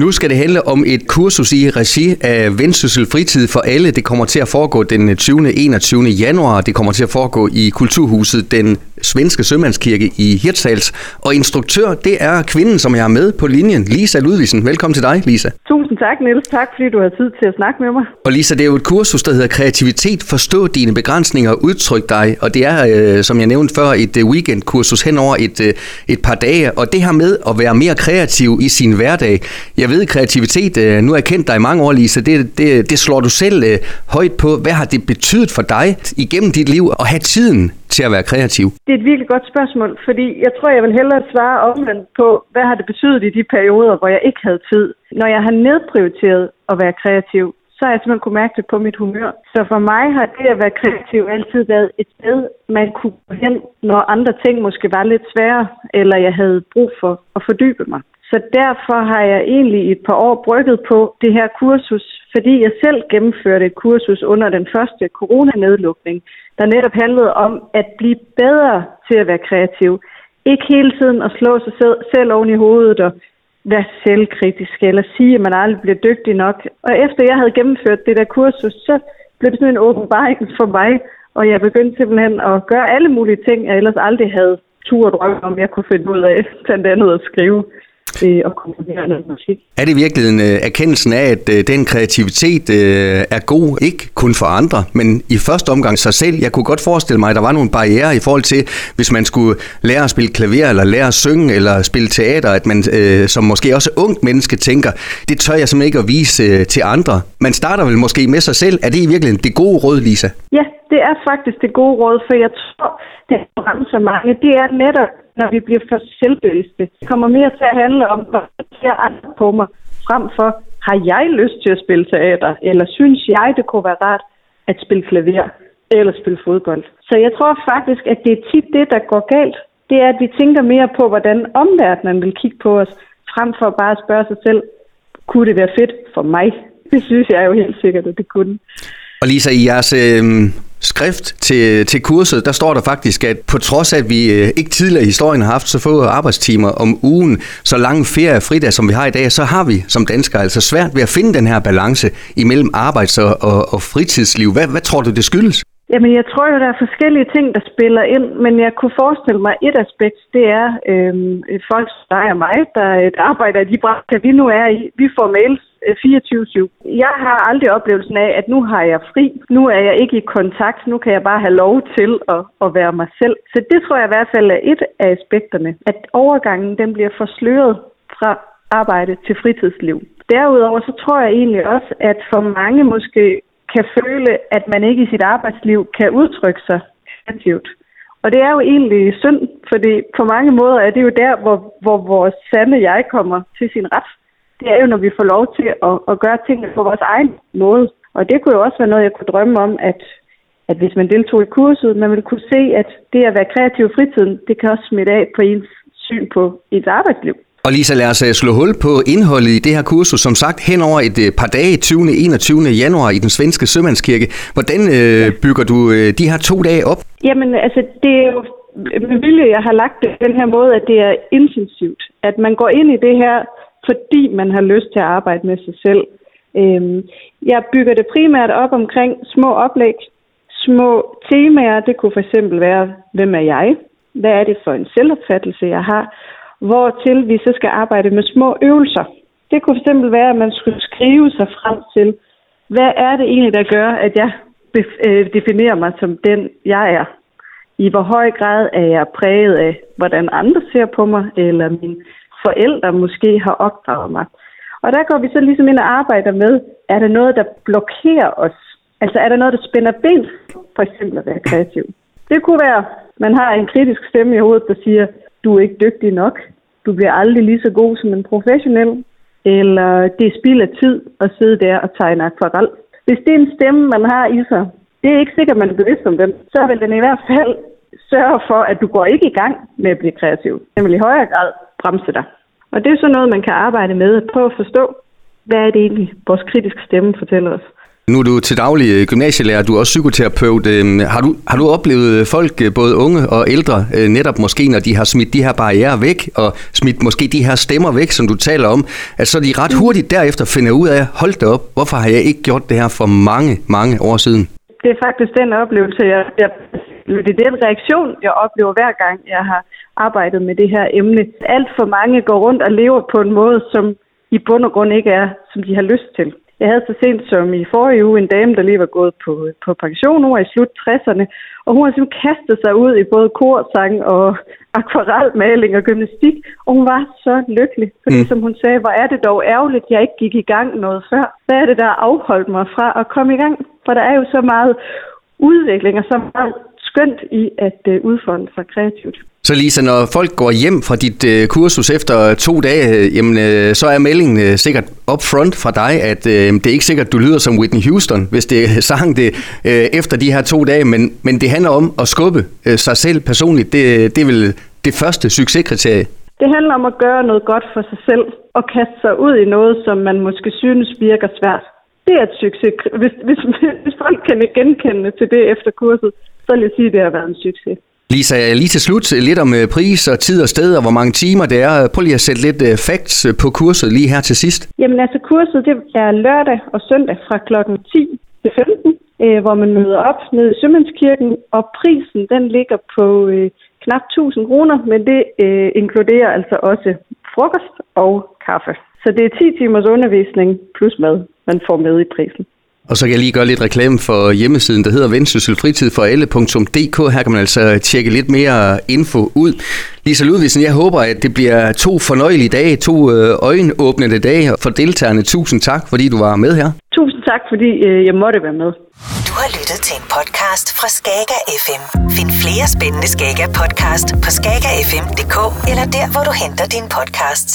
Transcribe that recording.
Nu skal det handle om et kursus i regi af Vendsyssel Fritid for alle. Det kommer til at foregå den 20. 21. januar. Det kommer til at foregå i Kulturhuset, den svenske sømandskirke i Hirtshals. Og instruktør, det er kvinden, som jeg har med på linjen, Lisa Ludvigsen. Velkommen til dig, Lisa. Tusind tak, Niels. Tak, fordi du har tid til at snakke med mig. Og Lisa, det er jo et kursus, der hedder Kreativitet. Forstå dine begrænsninger og udtryk dig. Og det er, øh, som jeg nævnte før, et øh, weekendkursus hen over et, øh, et par dage. Og det her med at være mere kreativ i sin hverdag. Jeg ved, kreativitet, øh, nu har jeg kendt dig i mange år, Lisa, det, det, det slår du selv øh, højt på. Hvad har det betydet for dig igennem dit liv at have tiden til at være kreativ? Det er et virkelig godt spørgsmål, fordi jeg tror, jeg vil hellere svare omvendt på, hvad har det betydet i de perioder, hvor jeg ikke havde tid. Når jeg har nedprioriteret at være kreativ, så har jeg simpelthen kunne mærke det på mit humør. Så for mig har det at være kreativ altid været et sted, man kunne gå hen, når andre ting måske var lidt svære, eller jeg havde brug for at fordybe mig. Så derfor har jeg egentlig i et par år brygget på det her kursus, fordi jeg selv gennemførte et kursus under den første coronanedlukning, der netop handlede om at blive bedre til at være kreativ. Ikke hele tiden at slå sig selv oven i hovedet og være selvkritisk eller sige, at man aldrig bliver dygtig nok. Og efter jeg havde gennemført det der kursus, så blev det sådan en åbenbaring for mig, og jeg begyndte simpelthen at gøre alle mulige ting, jeg ellers aldrig havde tur og drømme om, jeg kunne finde ud af, blandt andet at skrive til at komponere noget musik. Er det virkelig en uh, erkendelsen af, at uh, den kreativitet uh, er god, ikke kun for andre, men i første omgang sig selv? Jeg kunne godt forestille mig, at der var nogle barriere i forhold til, hvis man skulle lære at spille klaver, eller lære at synge, eller spille teater, at man uh, som måske også ungt menneske tænker, det tør jeg simpelthen ikke at vise uh, til andre. Man starter vel måske med sig selv. Er det i virkeligheden det gode råd, Lisa? Ja, det er faktisk det gode råd, for jeg tror, det bremser mange, det er netop når vi bliver for selvbevidste. Det kommer mere til at handle om, hvad ser andre på mig, frem for, har jeg lyst til at spille teater, eller synes jeg, det kunne være rart at spille klaver eller spille fodbold. Så jeg tror faktisk, at det er tit det, der går galt. Det er, at vi tænker mere på, hvordan omverdenen vil kigge på os, frem for bare at spørge sig selv, kunne det være fedt for mig? Det synes jeg jo helt sikkert, at det kunne. Og Lisa, i jeres øh, skrift til, til kurset, der står der faktisk, at på trods af, at vi øh, ikke tidligere i historien har haft så få arbejdstimer om ugen, så lange ferie og fridag, som vi har i dag, så har vi som danskere altså svært ved at finde den her balance imellem arbejds- og, og, og fritidsliv. Hvad, hvad tror du, det skyldes? Jamen, jeg tror jo, der er forskellige ting, der spiller ind, men jeg kunne forestille mig, et aspekt, det er øh, folk, der er mig, der, der arbejder i de brancher, vi nu er i. Vi får mails Øh, 24-7. Jeg har aldrig oplevelsen af, at nu har jeg fri. Nu er jeg ikke i kontakt. Nu kan jeg bare have lov til at, at være mig selv. Så det tror jeg i hvert fald er et af aspekterne. At overgangen den bliver forsløret fra arbejde til fritidsliv. Derudover så tror jeg egentlig også, at for mange måske kan føle, at man ikke i sit arbejdsliv kan udtrykke sig kreativt. Og det er jo egentlig synd, fordi på mange måder er det jo der, hvor, hvor vores sande jeg kommer til sin ret det er jo, når vi får lov til at, at gøre tingene på vores egen måde. Og det kunne jo også være noget, jeg kunne drømme om, at, at hvis man deltog i kurset, man ville kunne se, at det at være kreativ i fritiden, det kan også smitte af på ens syn på ens arbejdsliv. Og Lisa, lad os øh, slå hul på indholdet i det her kursus. Som sagt, hen over et øh, par dage, 20. 21. januar i den svenske sømandskirke. Hvordan øh, bygger du øh, de her to dage op? Jamen, altså, det er jo med vilje, jeg har lagt det den her måde, at det er intensivt. At man går ind i det her fordi man har lyst til at arbejde med sig selv. Øhm, jeg bygger det primært op omkring små oplæg, små temaer. Det kunne for eksempel være, hvem er jeg? Hvad er det for en selvopfattelse, jeg har? Hvortil vi så skal arbejde med små øvelser. Det kunne for eksempel være, at man skulle skrive sig frem til, hvad er det egentlig, der gør, at jeg øh, definerer mig som den, jeg er? I hvor høj grad er jeg præget af, hvordan andre ser på mig, eller min forældre måske har opdraget mig. Og der går vi så ligesom ind og arbejder med, er der noget, der blokerer os? Altså er der noget, der spænder ben for eksempel at være kreativ? Det kunne være, man har en kritisk stemme i hovedet, der siger, du er ikke dygtig nok. Du bliver aldrig lige så god som en professionel. Eller det er spild af tid at sidde der og tegne akvarel. Hvis det er en stemme, man har i sig, det er ikke sikkert, man er bevidst om den, så vil den i hvert fald sørge for, at du går ikke i gang med at blive kreativ. Den vil i højere grad bremse dig. Og det er sådan noget, man kan arbejde med. Prøve at forstå, hvad er det egentlig, vores kritiske stemme fortæller os. Nu er du til daglig øh, gymnasielærer, du er også psykoterapeut. Øhm, har du, har du oplevet folk, øh, både unge og ældre, øh, netop måske, når de har smidt de her barriere væk, og smidt måske de her stemmer væk, som du taler om, at så de ret hurtigt derefter finder ud af, hold det op, hvorfor har jeg ikke gjort det her for mange, mange år siden? Det er faktisk den oplevelse, jeg, jeg det er den reaktion, jeg oplever hver gang, jeg har arbejdet med det her emne. Alt for mange går rundt og lever på en måde, som i bund og grund ikke er, som de har lyst til. Jeg havde så sent som i forrige uge en dame, der lige var gået på, på pension, nu i slut 60'erne, og hun har simpelthen kastet sig ud i både korsang og akvarelmaling og gymnastik, og hun var så lykkelig, fordi mm. som hun sagde, hvor er det dog ærgerligt, at jeg ikke gik i gang noget før. Hvad er det, der afholdt mig fra at komme i gang? For der er jo så meget udvikling og så meget skønt i at uh, udfolde sig kreativt. Så Lisa, når folk går hjem fra dit uh, kursus efter to dage, uh, jamen, uh, så er meldingen uh, sikkert up front fra dig, at uh, det er ikke sikkert, du lyder som Whitney Houston, hvis det sang det uh, efter de her to dage, men, men det handler om at skubbe uh, sig selv personligt. Det, det er vel det første succeskriterie. Det handler om at gøre noget godt for sig selv og kaste sig ud i noget, som man måske synes virker svært. Det er et succes. Hvis, hvis, hvis folk kan genkende til det efter kurset, så vil jeg sige, at det har været en succes. Lisa, lige til slut lidt om øh, pris og tid og sted og hvor mange timer det er. Prøv lige at sætte lidt øh, facts øh, på kurset lige her til sidst. Jamen altså kurset det er lørdag og søndag fra klokken 10 til 15, hvor man møder op ned i Sømandskirken, og prisen den ligger på øh, knap 1000 kroner, men det øh, inkluderer altså også frokost og kaffe. Så det er 10 timers undervisning plus mad, man får med i prisen. Og så kan jeg lige gøre lidt reklame for hjemmesiden, der hedder vendsyssel-fritid-for-alle.dk. Her kan man altså tjekke lidt mere info ud. Lisa Ludvigsen, jeg håber, at det bliver to fornøjelige dage, to øh, øjenåbnende dage for deltagerne. Tusind tak, fordi du var med her. Tusind tak, fordi øh, jeg måtte være med. Du har lyttet til en podcast fra Skager FM. Find flere spændende Skager podcast på skagerfm.dk eller der, hvor du henter dine podcasts.